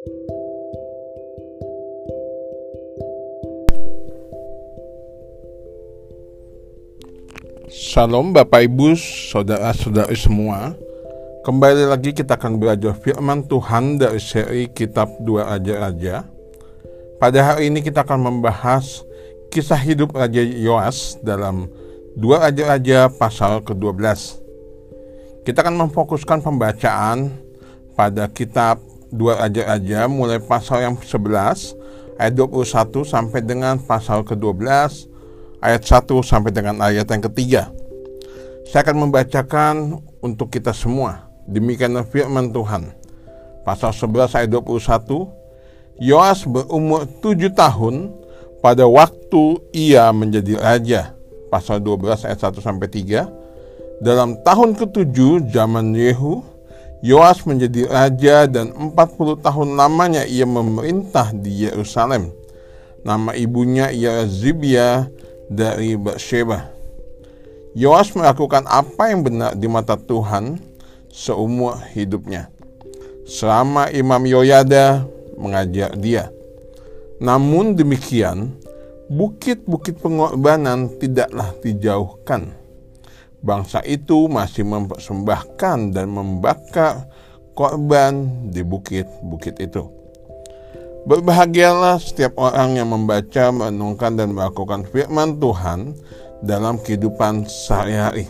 Shalom Bapak Ibu, Saudara-saudari semua. Kembali lagi kita akan belajar firman Tuhan dari seri Kitab Dua Raja-Raja Pada hari ini kita akan membahas kisah hidup Raja Yoas dalam Dua Raja-Raja pasal ke-12 Kita akan memfokuskan pembacaan pada kitab Dua Raja-Raja mulai pasal yang 11 ayat 21 sampai dengan pasal ke-12 ayat 1 sampai dengan ayat yang ketiga. Saya akan membacakan untuk kita semua. Demikian firman Tuhan. Pasal 11 ayat 21. Yoas berumur 7 tahun pada waktu ia menjadi raja. Pasal 12 ayat 1 sampai 3. Dalam tahun ke-7 zaman Yehu, Yoas menjadi raja dan 40 tahun lamanya ia memerintah di Yerusalem. Nama ibunya ialah Zibia dari Bathsheba. Yoas melakukan apa yang benar di mata Tuhan seumur hidupnya. Selama Imam Yoyada mengajar dia. Namun demikian, bukit-bukit pengorbanan tidaklah dijauhkan. Bangsa itu masih mempersembahkan dan membakar korban di bukit-bukit itu. Berbahagialah setiap orang yang membaca, merenungkan, dan melakukan firman Tuhan dalam kehidupan sehari-hari.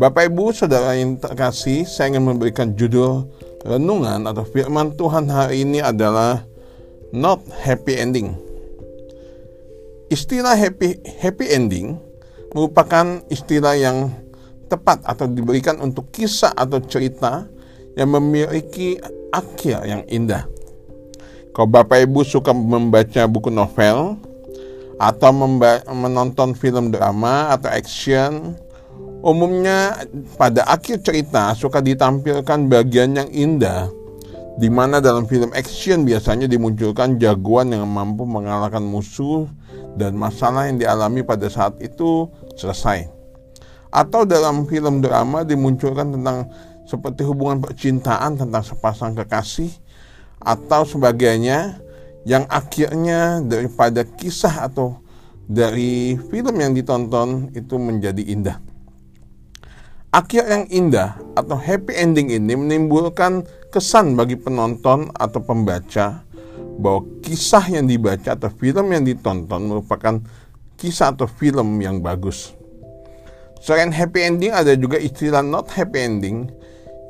Bapak Ibu, saudara yang terkasih, saya ingin memberikan judul renungan atau firman Tuhan hari ini adalah not happy ending. Istilah happy happy ending merupakan istilah yang tepat atau diberikan untuk kisah atau cerita yang memiliki akhir yang indah. Kalau Bapak Ibu suka membaca buku novel atau menonton film drama atau action, umumnya pada akhir cerita suka ditampilkan bagian yang indah di mana dalam film action biasanya dimunculkan jagoan yang mampu mengalahkan musuh dan masalah yang dialami pada saat itu selesai. Atau dalam film drama dimunculkan tentang seperti hubungan percintaan tentang sepasang kekasih atau sebagainya yang akhirnya daripada kisah atau dari film yang ditonton itu menjadi indah. Akhir yang indah atau happy ending ini menimbulkan kesan bagi penonton atau pembaca bahwa kisah yang dibaca atau film yang ditonton merupakan kisah atau film yang bagus. Selain happy ending ada juga istilah not happy ending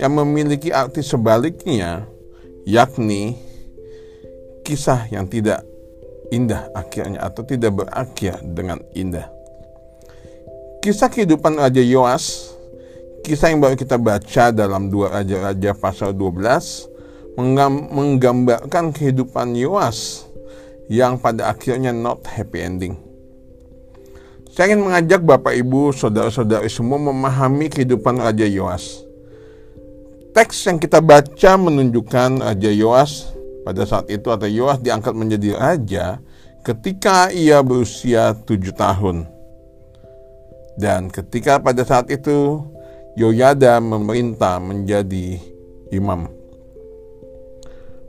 yang memiliki arti sebaliknya yakni kisah yang tidak indah akhirnya atau tidak berakhir dengan indah. Kisah kehidupan Raja Yoas, kisah yang baru kita baca dalam dua Raja-Raja pasal 12, menggambarkan kehidupan Yoas yang pada akhirnya not happy ending. Saya ingin mengajak Bapak Ibu, saudara-saudari semua memahami kehidupan Raja Yoas teks yang kita baca menunjukkan Raja Yoas pada saat itu atau Yoas diangkat menjadi raja ketika ia berusia tujuh tahun. Dan ketika pada saat itu Yoyada memerintah menjadi imam.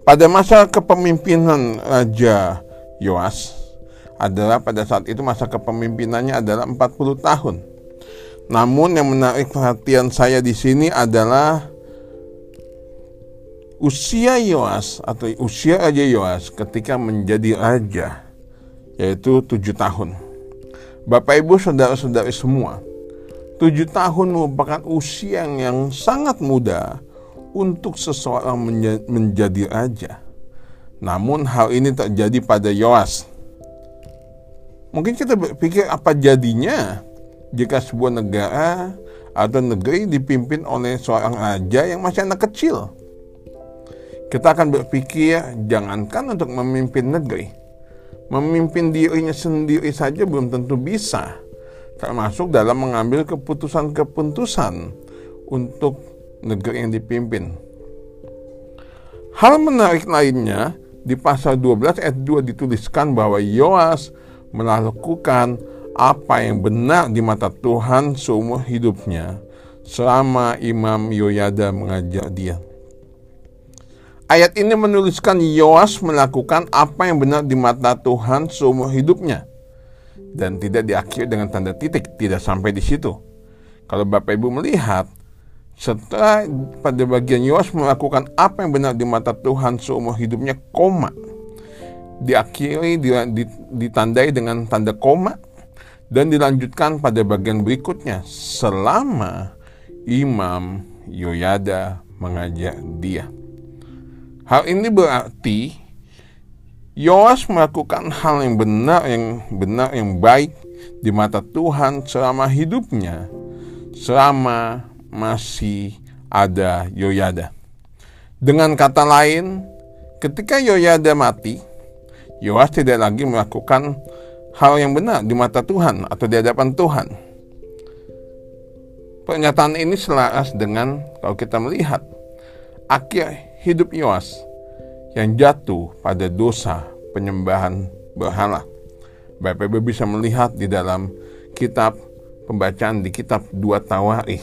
Pada masa kepemimpinan Raja Yoas adalah pada saat itu masa kepemimpinannya adalah 40 tahun. Namun yang menarik perhatian saya di sini adalah usia Yoas atau usia Raja Yoas ketika menjadi raja yaitu tujuh tahun. Bapak Ibu saudara-saudari semua, tujuh tahun merupakan usia yang sangat muda untuk seseorang menjadi raja. Namun hal ini terjadi pada Yoas. Mungkin kita berpikir apa jadinya jika sebuah negara atau negeri dipimpin oleh seorang raja yang masih anak kecil? Kita akan berpikir jangankan untuk memimpin negeri, memimpin dirinya sendiri saja belum tentu bisa, termasuk dalam mengambil keputusan-keputusan untuk negeri yang dipimpin. Hal menarik lainnya, di pasal 12 ayat 2 dituliskan bahwa Yoas melakukan apa yang benar di mata Tuhan seumur hidupnya selama Imam Yoyada mengajar dia. Ayat ini menuliskan Yoas melakukan apa yang benar di mata Tuhan seumur hidupnya. Dan tidak diakhiri dengan tanda titik, tidak sampai di situ. Kalau Bapak Ibu melihat, setelah pada bagian Yoas melakukan apa yang benar di mata Tuhan seumur hidupnya, koma. Diakhiri, ditandai dengan tanda koma, dan dilanjutkan pada bagian berikutnya, selama Imam Yoyada mengajak dia. Hal ini berarti Yoas melakukan hal yang benar, yang benar, yang baik di mata Tuhan selama hidupnya, selama masih ada Yoyada. Dengan kata lain, ketika Yoyada mati, Yoas tidak lagi melakukan hal yang benar di mata Tuhan atau di hadapan Tuhan. Pernyataan ini selaras dengan kalau kita melihat akhir hidup Yoas yang jatuh pada dosa penyembahan berhala. Bapak Ibu bisa melihat di dalam kitab pembacaan di kitab 2 Tawarikh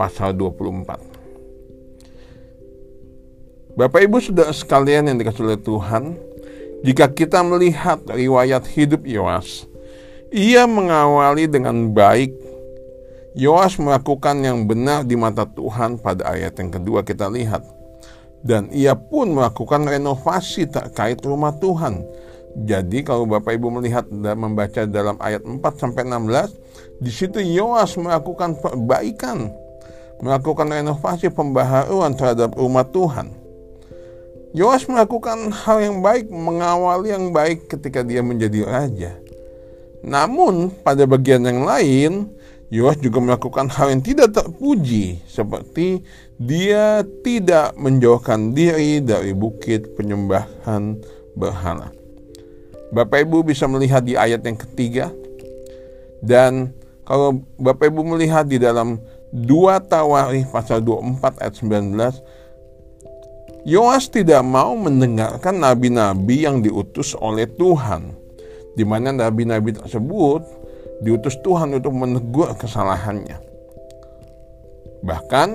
pasal 24. Bapak Ibu sudah sekalian yang dikasih oleh Tuhan, jika kita melihat riwayat hidup Yoas, ia mengawali dengan baik. Yoas melakukan yang benar di mata Tuhan pada ayat yang kedua kita lihat dan ia pun melakukan renovasi terkait rumah Tuhan. Jadi kalau Bapak Ibu melihat dan membaca dalam ayat 4 sampai 16, di situ Yoas melakukan perbaikan, melakukan renovasi pembaharuan terhadap rumah Tuhan. Yoas melakukan hal yang baik, mengawali yang baik ketika dia menjadi raja. Namun pada bagian yang lain, Yoas juga melakukan hal yang tidak terpuji, seperti dia tidak menjauhkan diri dari bukit penyembahan berhala. Bapak Ibu bisa melihat di ayat yang ketiga, dan kalau Bapak Ibu melihat di dalam 2 Tawarikh pasal 24 ayat 19, Yoas tidak mau mendengarkan nabi-nabi yang diutus oleh Tuhan, di mana nabi-nabi tersebut diutus Tuhan untuk menegur kesalahannya. Bahkan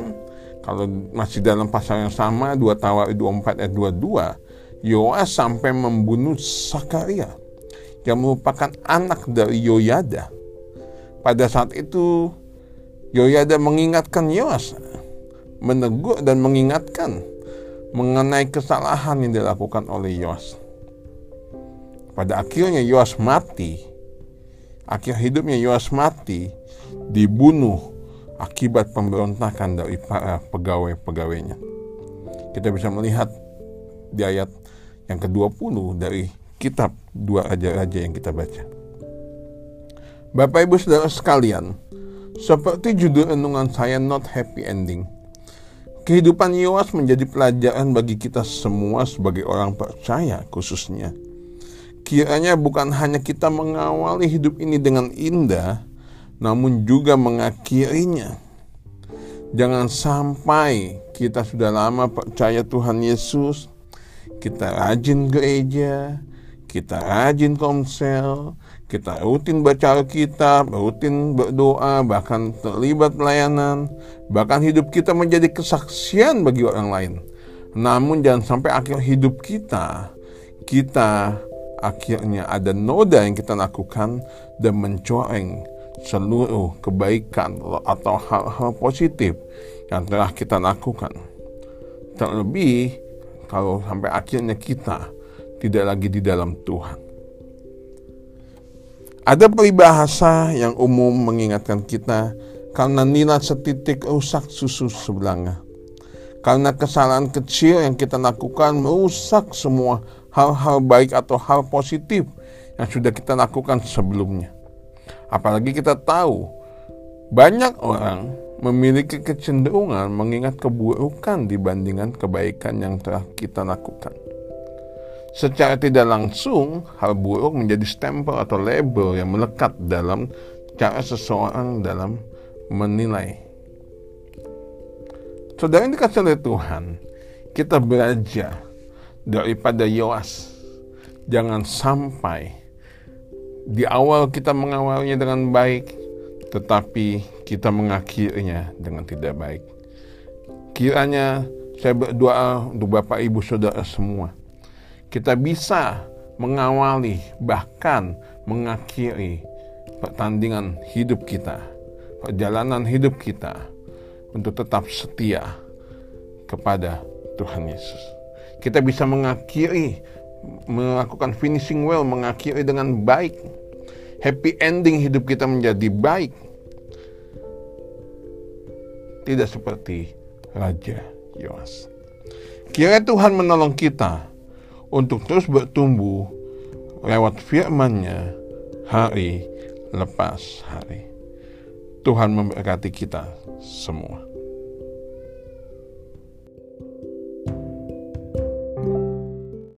kalau masih dalam pasal yang sama 2 Tawar 24 ayat 22, Yoas sampai membunuh Sakaria yang merupakan anak dari Yoyada. Pada saat itu Yoyada mengingatkan Yoas, menegur dan mengingatkan mengenai kesalahan yang dilakukan oleh Yoas. Pada akhirnya Yoas mati Akhir hidupnya Yoas mati dibunuh akibat pemberontakan dari para pegawai-pegawainya. Kita bisa melihat di ayat yang ke-20 dari kitab dua raja-raja yang kita baca. Bapak Ibu Saudara sekalian, seperti judul renungan saya Not Happy Ending, kehidupan Yoas menjadi pelajaran bagi kita semua sebagai orang percaya khususnya Kiranya bukan hanya kita mengawali hidup ini dengan indah, namun juga mengakhirinya. Jangan sampai kita sudah lama percaya Tuhan Yesus, kita rajin gereja, kita rajin komsel, kita rutin baca Alkitab, rutin berdoa, bahkan terlibat pelayanan, bahkan hidup kita menjadi kesaksian bagi orang lain. Namun jangan sampai akhir hidup kita, kita akhirnya ada noda yang kita lakukan dan mencoreng seluruh kebaikan atau hal-hal positif yang telah kita lakukan. Terlebih kalau sampai akhirnya kita tidak lagi di dalam Tuhan. Ada peribahasa yang umum mengingatkan kita karena nilai setitik rusak susu sebelanga. Karena kesalahan kecil yang kita lakukan merusak semua hal-hal baik atau hal positif yang sudah kita lakukan sebelumnya. Apalagi kita tahu banyak orang memiliki kecenderungan mengingat keburukan dibandingkan kebaikan yang telah kita lakukan. Secara tidak langsung, hal buruk menjadi stempel atau label yang melekat dalam cara seseorang dalam menilai. Saudara yang dikasih oleh Tuhan, kita belajar daripada Yoas. Jangan sampai di awal kita mengawalnya dengan baik, tetapi kita mengakhirinya dengan tidak baik. Kiranya Saya berdoa untuk Bapak Ibu Saudara semua. Kita bisa mengawali bahkan mengakhiri pertandingan hidup kita, perjalanan hidup kita untuk tetap setia kepada Tuhan Yesus. Kita bisa mengakhiri, melakukan finishing well, mengakhiri dengan baik. Happy ending hidup kita menjadi baik. Tidak seperti Raja Yoas. Kira Tuhan menolong kita untuk terus bertumbuh lewat firman-Nya hari lepas hari. Tuhan memberkati kita semua.